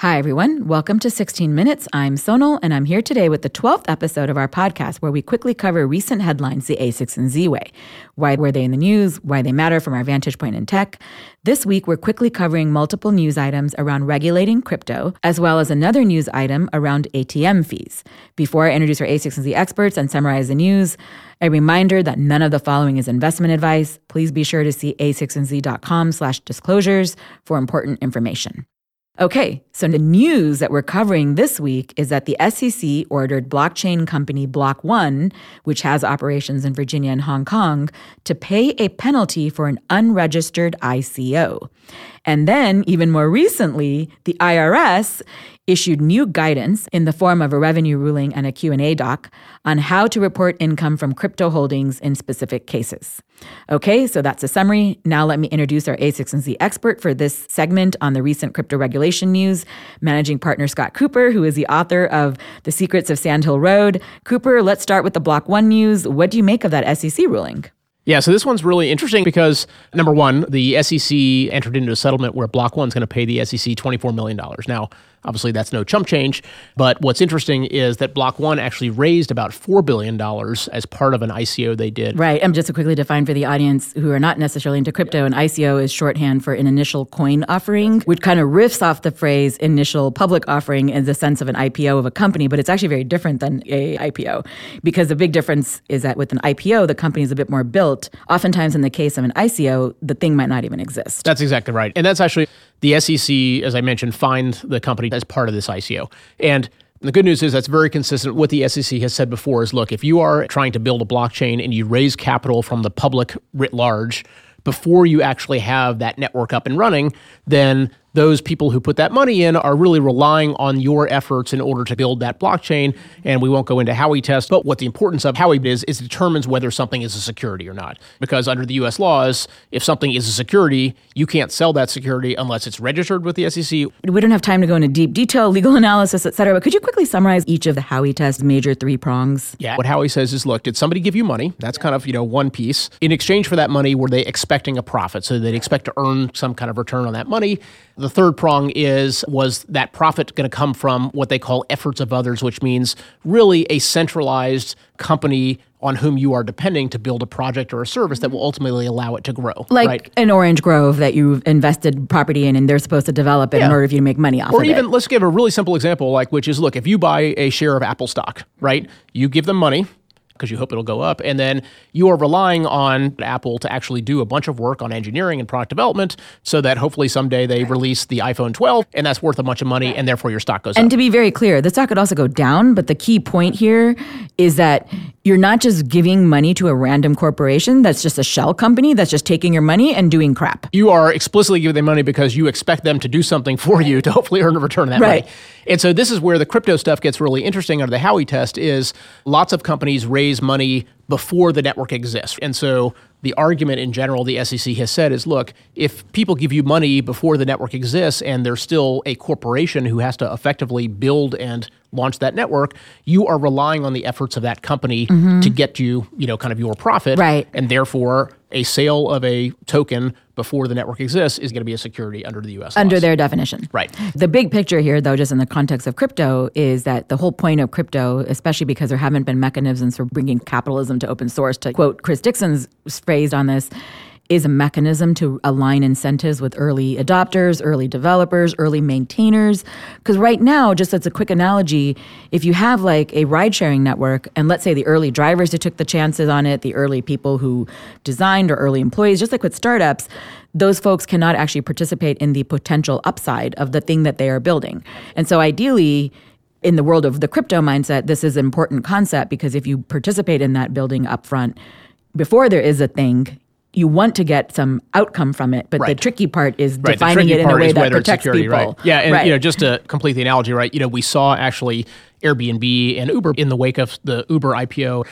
Hi, everyone. Welcome to 16 Minutes. I'm Sonal, and I'm here today with the 12th episode of our podcast where we quickly cover recent headlines the a16z way. Why were they in the news? Why they matter from our vantage point in tech. This week, we're quickly covering multiple news items around regulating crypto, as well as another news item around ATM fees. Before I introduce our a16z experts and summarize the news, a reminder that none of the following is investment advice. Please be sure to see a16z.com slash disclosures for important information. Okay, so the news that we're covering this week is that the SEC ordered blockchain company Block One, which has operations in Virginia and Hong Kong, to pay a penalty for an unregistered ICO. And then, even more recently, the IRS issued new guidance in the form of a revenue ruling and a Q&A doc on how to report income from crypto holdings in specific cases. Okay, so that's a summary. Now let me introduce our a16z expert for this segment on the recent crypto regulation news, managing partner Scott Kupor, who is the author of The Secrets of Sand Hill Road. Kupor, let's start with the Block 1 news. What do you make of that SEC ruling? Yeah, so this one's really interesting because number one, the SEC entered into a settlement where Block One's going to pay the SEC $24 million. Now, Obviously, that's no chump change. But what's interesting is that Block One actually raised about $4 billion as part of an ICO they did. Right. And just to quickly define for the audience who are not necessarily into crypto, an ICO is shorthand for an initial coin offering, which kind of riffs off the phrase initial public offering in the sense of an IPO of a company, but it's actually very different than a IPO because the big difference is that with an IPO, the company is a bit more built. Oftentimes, in the case of an ICO, the thing might not even exist. That's exactly right. And that's actually the SEC, as I mentioned, fined the company as part of this ICO. And the good news is that's very consistent. What the SEC has said before is look, if you are trying to build a blockchain and you raise capital from the public writ large before you actually have that network up and running, then those people who put that money in are really relying on your efforts in order to build that blockchain. And we won't go into Howey test, but what the importance of Howey is, is determines whether something is a security or not. Because under the US laws, if something is a security, you can't sell that security unless it's registered with the SEC. We don't have time to go into deep detail, legal analysis, et cetera, but could you quickly summarize each of the Howey test major three prongs? Yeah. What Howey says is look, did somebody give you money? That's kind of, you know, one piece. In exchange for that money, were they expecting a profit? So they'd expect to earn some kind of return on that money. The third prong is was that profit going to come from what they call efforts of others, which means really a centralized company on whom you are depending to build a project or a service that will ultimately allow it to grow. Like right? an orange grove that you've invested property in and they're supposed to develop it yeah. in order for you to make money off or of even, it. Or even let's give a really simple example, like which is look, if you buy a share of Apple stock, right? You give them money, because you hope it'll go up. And then you are relying on Apple to actually do a bunch of work on engineering and product development so that hopefully someday they release the iPhone 12 and that's worth a bunch of money and therefore your stock goes and up. And to be very clear, the stock could also go down, but the key point here is that you're not just giving money to a random corporation that's just a shell company that's just taking your money and doing crap. You are explicitly giving them money because you expect them to do something for you to hopefully earn a return on that right. money. And so this is where the crypto stuff gets really interesting under the Howey test is lots of companies raise money before the network exists. And so the argument in general the SEC has said is look, if people give you money before the network exists and there's still a corporation who has to effectively build and launch that network, you are relying on the efforts of that company mm-hmm. to get you, you know, kind of your profit. Right. And therefore, a sale of a token before the network exists is going to be a security under the US under laws. their definition. Right. The big picture here though just in the context of crypto is that the whole point of crypto especially because there haven't been mechanisms for bringing capitalism to open source to quote Chris Dixon's phrase on this is a mechanism to align incentives with early adopters, early developers, early maintainers. Because right now, just as a quick analogy, if you have like a ride sharing network, and let's say the early drivers who took the chances on it, the early people who designed or early employees, just like with startups, those folks cannot actually participate in the potential upside of the thing that they are building. And so ideally, in the world of the crypto mindset, this is an important concept because if you participate in that building upfront, before there is a thing, you want to get some outcome from it, but right. the tricky part is right. defining it in a way that protects security, people. Right. Yeah, and you know, just to complete the analogy, right? You know, we saw actually Airbnb and Uber in the wake of the Uber IPO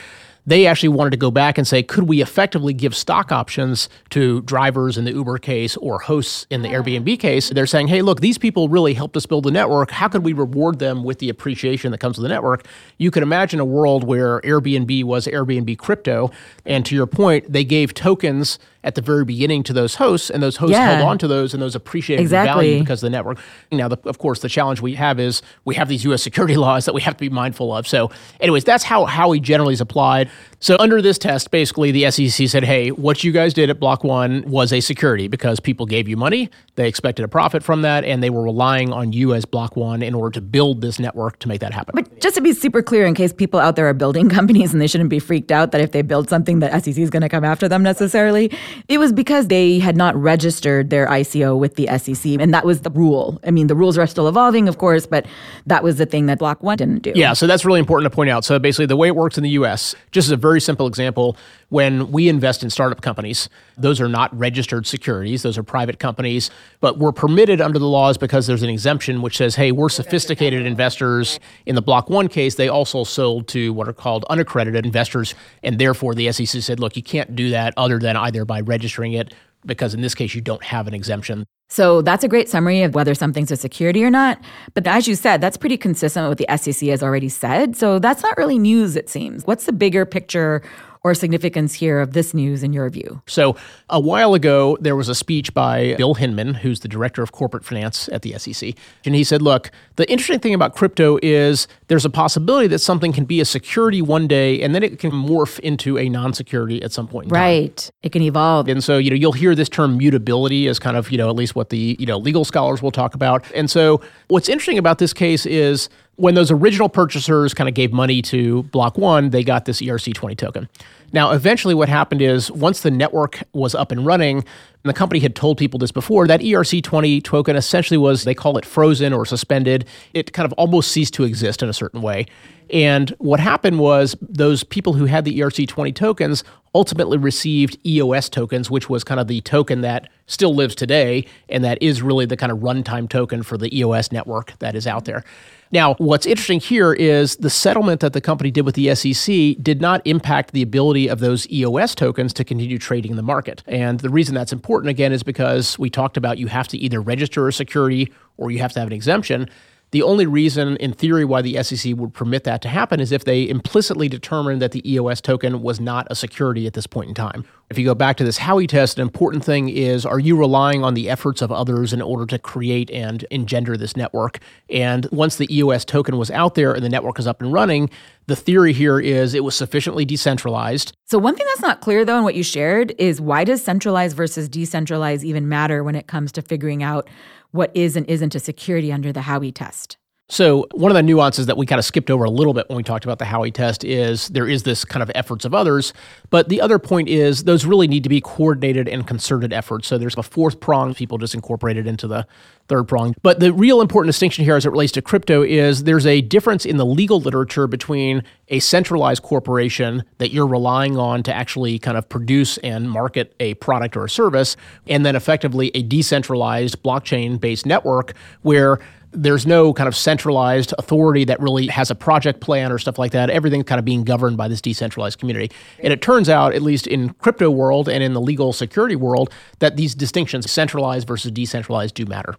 they actually wanted to go back and say, could we effectively give stock options to drivers in the Uber case or hosts in the Airbnb case? They're saying, hey, look, these people really helped us build the network. How could we reward them with the appreciation that comes with the network? You could imagine a world where Airbnb was Airbnb crypto. And to your point, they gave tokens at the very beginning to those hosts, and those hosts Yeah. held on to those, and those appreciated the Exactly. value because of the network. Now, the, of course, the challenge we have is we have these U.S. security laws that we have to be mindful of. So, anyways, that's how Howey generally is applied. So, under this test, basically, the SEC said, "Hey, what you guys did at Block One was a security because people gave you money, they expected a profit from that, and they were relying on you as Block One in order to build this network to make that happen." But just to be super clear, in case people out there are building companies and they shouldn't be freaked out that if they build something, the SEC is going to come after them necessarily, it was because they had not registered their ICO with the SEC, and that was the rule. I mean, the rules are still evolving, of course, but that was the thing that Block One didn't do. Yeah, so that's really important to point out. So basically, the way it works in the US, just as a very simple example, when we invest in startup companies, those are not registered securities, those are private companies, but we're permitted under the laws because there's an exemption which says, hey, we're sophisticated investors. In the Block One case, they also sold to what are called unaccredited investors, and therefore the SEC said, look, you can't do that other than either by registering it, because in this case, you don't have an exemption. So that's a great summary of whether something's a security or not. But as you said, that's pretty consistent with what the SEC has already said. So that's not really news, it seems. What's the bigger picture or significance here of this news in your view? So, a while ago, there was a speech by Bill Hinman, who's the director of corporate finance at the SEC. And he said, Look, the interesting thing about crypto is there's a possibility that something can be a security one day and then it can morph into a non security at some point in time. Right. It can evolve. And so, you know, you'll hear this term mutability as kind of, you know, at least what the, you know, legal scholars will talk about. And so, what's interesting about this case is when those original purchasers kind of gave money to Block One, they got this ERC20 token. Now, eventually, what happened is once the network was up and running, and the company had told people this before, that ERC20 token essentially was, they call it frozen or suspended. It kind of almost ceased to exist in a certain way. And what happened was those people who had the ERC20 tokens ultimately received EOS tokens, which was kind of the token that still lives today and that is really the kind of runtime token for the EOS network that is out there. Now, what's interesting here is the settlement that the company did with the SEC did not impact the ability of those EOS tokens to continue trading in the market. And the reason that's important, again, is because we talked about you have to either register a security or you have to have an exemption. The only reason, in theory, why the SEC would permit that to happen is if they implicitly determined that the EOS token was not a security at this point in time. If you go back to this Howey test, an important thing is are you relying on the efforts of others in order to create and engender this network? And once the EOS token was out there and the network is up and running, the theory here is it was sufficiently decentralized. So, one thing that's not clear, though, in what you shared is why does centralized versus decentralized even matter when it comes to figuring out what is and isn't a security under the Howey test? So, one of the nuances that we kind of skipped over a little bit when we talked about the Howey test is there is this kind of efforts of others. But the other point is those really need to be coordinated and concerted efforts. So, there's a fourth prong, people just incorporated into the third prong. But the real important distinction here as it relates to crypto is there's a difference in the legal literature between a centralized corporation that you're relying on to actually kind of produce and market a product or a service, and then effectively a decentralized blockchain based network where there's no kind of centralized authority that really has a project plan or stuff like that. Everything's kind of being governed by this decentralized community. And it turns out, at least in crypto world and in the legal security world, that these distinctions, centralized versus decentralized, do matter.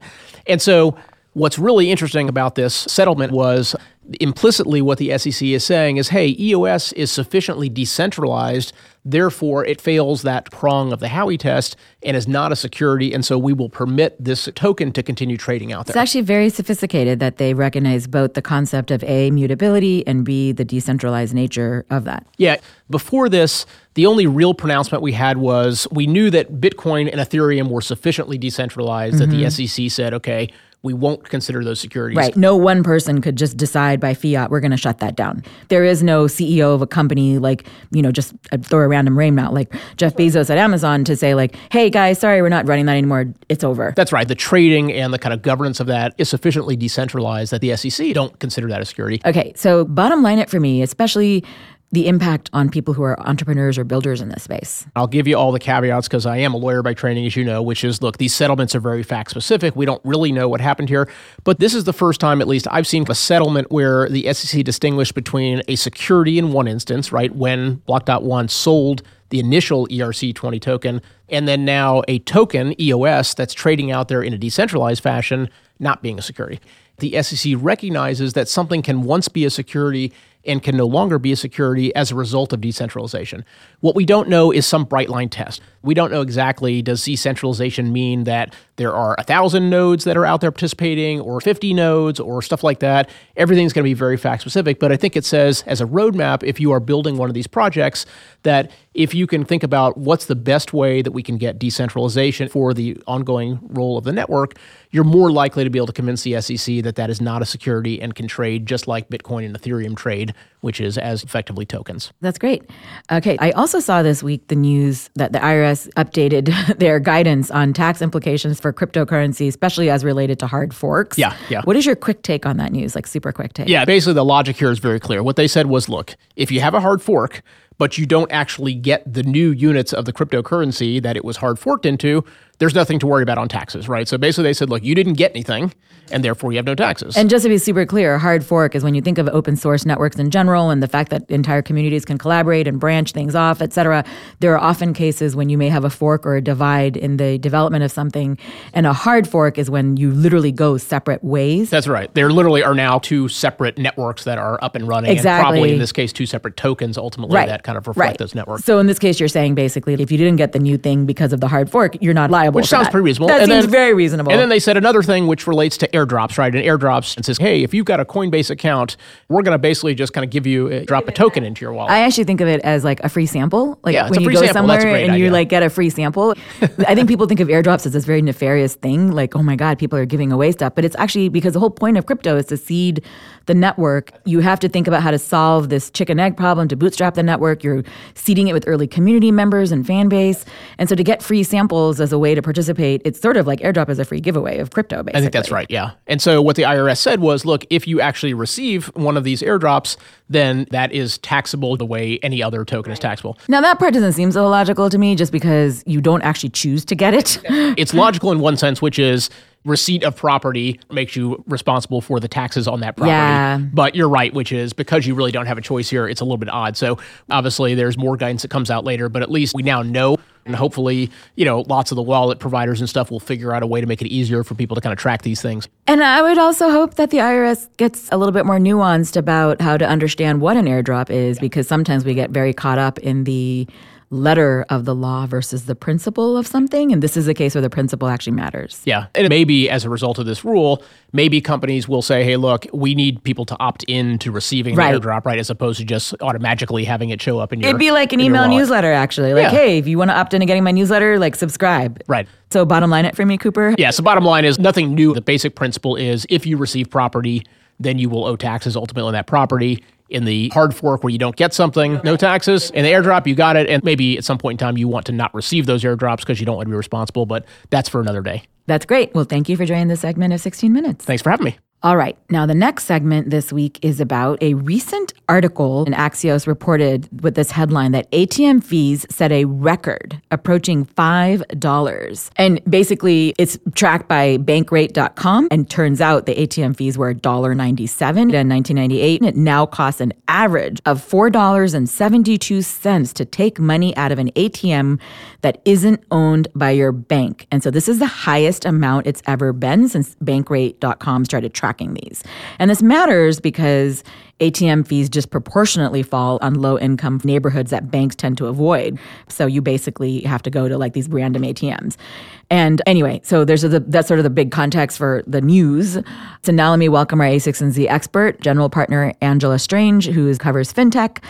And so what's really interesting about this settlement was implicitly what the SEC is saying is, hey, EOS is sufficiently decentralized, therefore it fails that prong of the Howey test and is not a security, and so we will permit this token to continue trading out there. It's actually very sophisticated that they recognize both the concept of A, mutability, and B, the decentralized nature of that. Yeah. Before this, the only real pronouncement we had was we knew that Bitcoin and Ethereum were sufficiently decentralized that the mm-hmm. SEC said, okay, we won't consider those securities. Right. No one person could just decide by fiat, we're going to shut that down. There is no CEO of a company like, you know, just uh, throw a random name out, like Jeff Bezos at Amazon to say, like, hey guys, sorry, we're not running that anymore. It's over. That's right. The trading and the kind of governance of that is sufficiently decentralized that the SEC don't consider that a security. Okay. So, bottom line it for me, especially the impact on people who are entrepreneurs or builders in this space. I'll give you all the caveats because I am a lawyer by training, as you know, which is look, these settlements are very fact specific. We don't really know what happened here. But this is the first time, at least, I've seen a settlement where the SEC distinguished between a security in one instance, right, when Block.one sold the initial ERC20 token, and then now a token, EOS, that's trading out there in a decentralized fashion, not being a security. the SEC recognizes that something can once be a security and can no longer be a security as a result of decentralization. What we don't know is some bright line test. We don't know exactly does decentralization mean that there are a thousand nodes that are out there participating or 50 nodes or stuff like that. Everything's going to be very fact specific, but I think it says as a roadmap, if you are building one of these projects, that if you can think about what's the best way that we can get decentralization for the ongoing role of the network, you're more likely to be able to convince the SEC that that is not a security and can trade just like Bitcoin and Ethereum trade, which is as effectively tokens. That's great. Okay, I also saw this week the news that the IRS updated their guidance on tax implications for cryptocurrency, especially as related to hard forks. Yeah, yeah. What is your quick take on that news? Like super quick take. Yeah, basically the logic here is very clear. What they said was, look, if you have a hard fork, but you don't actually get the new units of the cryptocurrency that it was hard forked into, there's nothing to worry about on taxes, right? So basically, they said, look, you didn't get anything, and therefore you have no taxes. And just to be super clear, a hard fork is when you think of open source networks in general and the fact that entire communities can collaborate and branch things off, et cetera. There are often cases when you may have a fork or a divide in the development of something. And a hard fork is when you literally go separate ways. That's right. There literally are now two separate networks that are up and running. Exactly. And probably in this case, two separate tokens ultimately Right. that kind of reflect Right. those networks. So in this case, you're saying basically, if you didn't get the new thing because of the hard fork, you're not liable. Which for sounds that. pretty reasonable. That And seems then- very reasonable. And then they said another thing which relates to airdrops, right? And airdrops and says, hey, if you've got a Coinbase account, we're going to basically just kind of give you uh, a, drop a token into your wallet. I actually think of it as like a free sample. Like Yeah, it's when a you go sample. Somewhere great and you idea. like get a free sample. I think people think of airdrops as this very nefarious thing. Like, oh my God, people are giving away stuff. But it's actually because the whole point of crypto is to seed the network. You have to think about how to solve this chicken egg problem to bootstrap the network. You're seeding it with early community members and fan base. And so to get free samples as a way to participate, it's sort of like airdrop is a free giveaway of crypto, basically. I think that's right, yeah. And so what the IRS said was look, if you actually receive one of these airdrops, then that is taxable the way any other token is taxable. Now that part doesn't seem so illogical to me just because you don't actually choose to get it. It's logical in one sense, which is receipt of property makes you responsible for the taxes on that property. Yeah. But you're right, which is because you really don't have a choice here, it's a little bit odd. So obviously there's more guidance that comes out later, but at least we now know. And hopefully, you know, lots of the wallet providers and stuff will figure out a way to make it easier for people to kind of track these things. And I would also hope that the IRS gets a little bit more nuanced about how to understand what an airdrop is, because sometimes we get very caught up in the letter of the law versus the principle of something. And this is a case where the principle actually matters. Yeah. And maybe as a result of this rule, maybe companies will say, hey, look, we need people to opt in to receiving Right. the airdrop, right? As opposed to just automatically having it show up in your It'd be like an email newsletter, actually. Like, Yeah. hey, if you want to opt into getting my newsletter, like subscribe. Right. So, bottom line it for me, Kupor. Yeah. So bottom line is nothing new. The basic principle is if you receive property, then you will owe taxes ultimately on that property. In the hard fork where you don't get something, no taxes. In the airdrop, you got it. And maybe at some point in time, you want to not receive those airdrops because you don't want to be responsible, but that's for another day. That's great. Well, thank you for joining the segment of 16 Minutes. Thanks for having me. All right. Now, the next segment this week is about a recent article in Axios reported with this headline that ATM fees set a record approaching $5. And basically, it's tracked by bankrate.com. And turns out the ATM fees were $1.97 in 1998. And it now costs an average of $4.72 to take money out of an ATM that isn't owned by your bank. And so this is the highest amount it's ever been since bankrate.com started tracking these. And this matters because ATM fees disproportionately fall on low income neighborhoods that banks tend to avoid. So you basically have to go to like these random ATMs. And anyway, so there's a, that's sort of the big context for the news. So now let me welcome our a16z expert, general partner Angela Strange, who covers fintech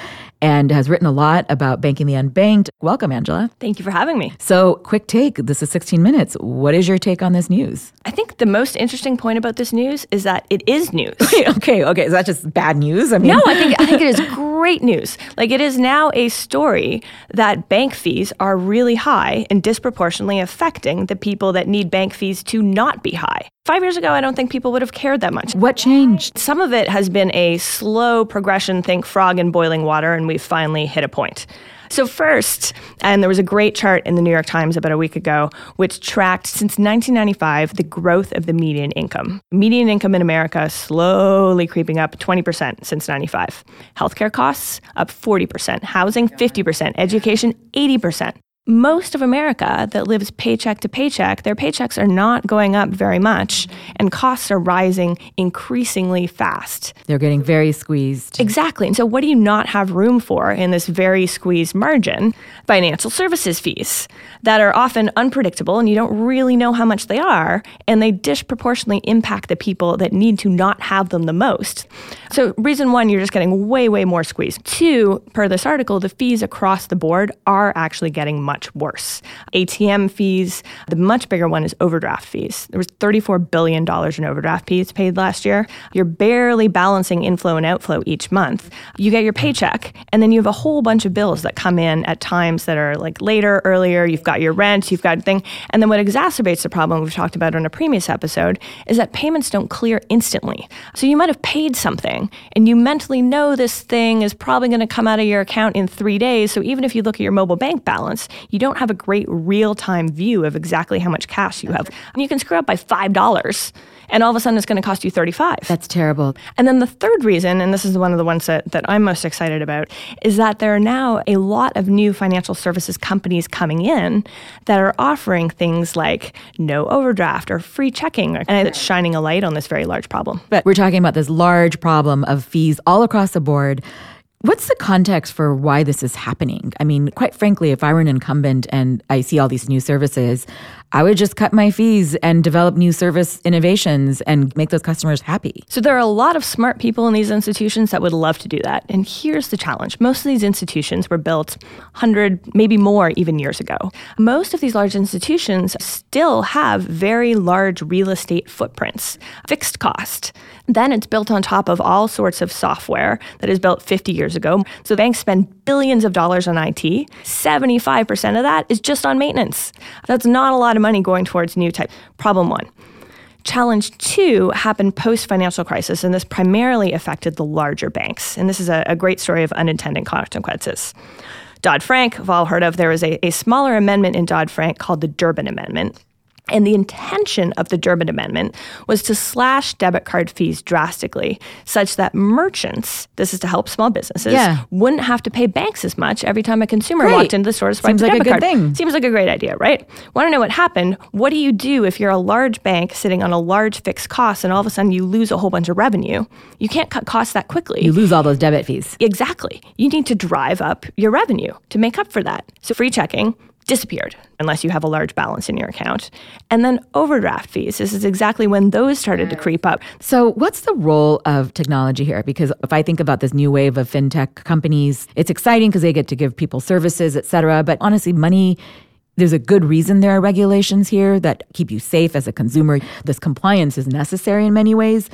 and has written a lot about banking the unbanked. Welcome, Angela. Thank you for having me. So, quick take. This is 16 minutes. What is your take on this news? I think the most interesting point about this news is that it is news. okay, okay. Is that just bad news? I mean, No, I think I think it is great news. Like it is now a story that bank fees are really high and disproportionately affecting the people that need bank fees to not be high. Five years ago, I don't think people would have cared that much. what changed? Some of it has been a slow progression, think frog in boiling water, and we've finally hit a point. So, first, and there was a great chart in the New York Times about a week ago, which tracked since 1995 the growth of the median income. Median income in America slowly creeping up 20% since 95. Healthcare costs up 40%, housing 50%, education 80%. Most of America that lives paycheck to paycheck, their paychecks are not going up very much, and costs are rising increasingly fast. They're getting very squeezed. Exactly. And so, what do you not have room for in this very squeezed margin? Financial services fees that are often unpredictable and you don't really know how much they are, and they disproportionately impact the people that need to not have them the most. So, reason one, you're just getting way, way more squeezed. Two, per this article, the fees across the board are actually getting much worse. ATM fees, the much bigger one is overdraft fees. There was $34 billion in overdraft fees paid last year. You're barely balancing inflow and outflow each month. You get your paycheck, and then you have a whole bunch of bills that come in at times that are like later, earlier. You've got your rent, you've got thing. And then what exacerbates the problem we've talked about in a previous episode is that payments don't clear instantly. So you might have paid something and you mentally know this thing is probably going to come out of your account in three days. So even if you look at your mobile bank balance, you don't have a great real time view of exactly how much cash you have. And you can screw up by $5 and all of a sudden it's going to cost you 35 That's terrible. and then the third reason and this is one of the ones that, that i'm most excited about is that there are now a lot of new financial services companies coming in that are offering things like no overdraft or free checking and it's shining a light on this very large problem But we're talking about this large problem of fees all across the board. What's the context for why this is happening? I mean, quite frankly, if I were an incumbent and I see all these new services, I would just cut my fees and develop new service innovations and make those customers happy. So there are a lot of smart people in these institutions that would love to do that. And here's the challenge. Most of these institutions were built 100, maybe more even years ago. Most of these large institutions still have very large real estate footprints, fixed cost. Then it's built on top of all sorts of software that is built 50 years ago. So banks spend billions of dollars on IT. 75% of that is just on maintenance. That's not a lot of money going towards new type. Problem one. Challenge two happened post financial crisis, and this primarily affected the larger banks. And this is a, a great story of unintended consequences. Dodd Frank, we've all heard of, there was a, a smaller amendment in Dodd Frank called the Durbin Amendment. And the intention of the Durbin Amendment was to slash debit card fees drastically, such that merchants, this is to help small businesses, Yeah. wouldn't have to pay banks as much every time a consumer Great. walked into the store to swipe Seems the like a good card. thing. Seems like a great idea, right? Want to know what happened? What do you do if you're a large bank sitting on a large fixed cost and all of a sudden you lose a whole bunch of revenue? You can't cut costs that quickly. You lose all those debit fees. Exactly. You need to drive up your revenue to make up for that. So free checking disappeared unless you have a large balance in your account. And then overdraft fees. This is exactly when those started to creep up. So, what's the role of technology here? Because if I think about this new wave of fintech companies, it's exciting because they get to give people services, et cetera. But honestly, money, there's a good reason there are regulations here that keep you safe as a consumer. This compliance is necessary in many ways.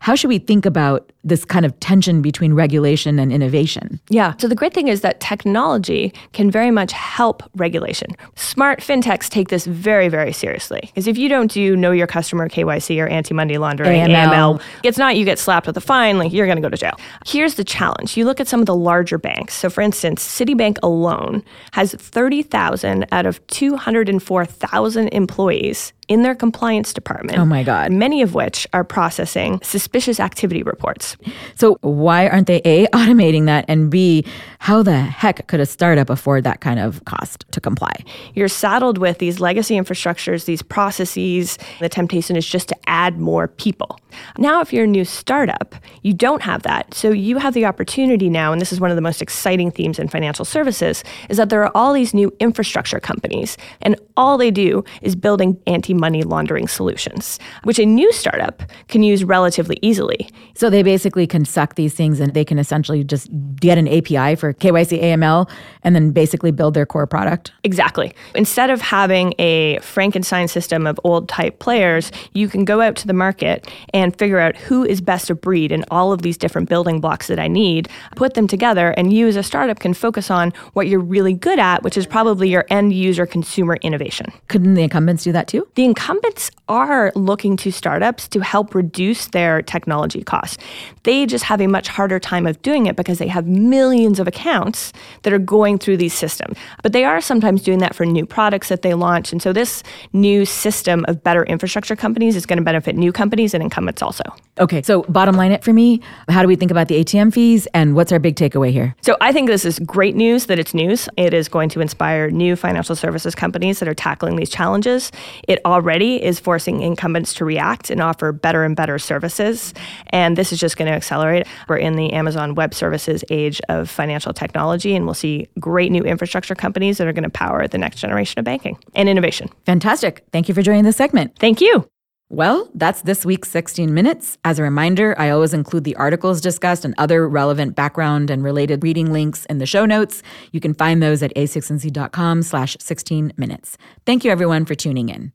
How should we think about this kind of tension between regulation and innovation? Yeah. So the great thing is that technology can very much help regulation. Smart fintechs take this very, very seriously. Because if you don't do know your customer KYC or anti money laundering, AML. AML, it's not you get slapped with a fine, like you're going to go to jail. Here's the challenge you look at some of the larger banks. So, for instance, Citibank alone has 30,000 out of 204,000 employees in their compliance department. Oh my God. Many of which are processing suspicious activity reports. So, why aren't they A, automating that, and B, how the heck could a startup afford that kind of cost to comply? you're saddled with these legacy infrastructures, these processes. The temptation is just to add more people. Now, if you're a new startup, you don't have that. So you have the opportunity now, and this is one of the most exciting themes in financial services, is that there are all these new infrastructure companies, and all they do is building anti-money laundering solutions, which a new startup can use relatively easily. So, they basically can suck these things and they can essentially just get an API for KYC AML and then basically build their core product. Exactly. Instead of having a Frankenstein system of old type players, you can go out to the market and figure out who is best of breed in all of these different building blocks that I need, put them together, and you as a startup can focus on what you're really good at, which is probably your end user consumer innovation. Couldn't the incumbents do that too? The incumbents are looking to startups to help reduce their technology costs. They just have a much harder time of doing it because they have millions of accounts that are going through these systems. But they are sometimes doing that for new products that they launch. And so this new system of better infrastructure companies is going to benefit new companies and incumbents also. Okay, so bottom line it for me, how do we think about the ATM fees and what's our big takeaway here? So I think this is great news that it's news. It is going to inspire new financial services companies that are tackling these challenges. It already is forcing incumbents to react and offer better and better services. And this is just going to accelerate. We're in the Amazon Web Services age of financial technology, and we'll see great new infrastructure companies that are going to power the next generation of banking and innovation. Fantastic. Thank you for joining this segment. Thank you. Well, that's this week's 16 Minutes. As a reminder, I always include the articles discussed and other relevant background and related reading links in the show notes. You can find those at a16z.com slash 16 minutes. Thank you, everyone, for tuning in.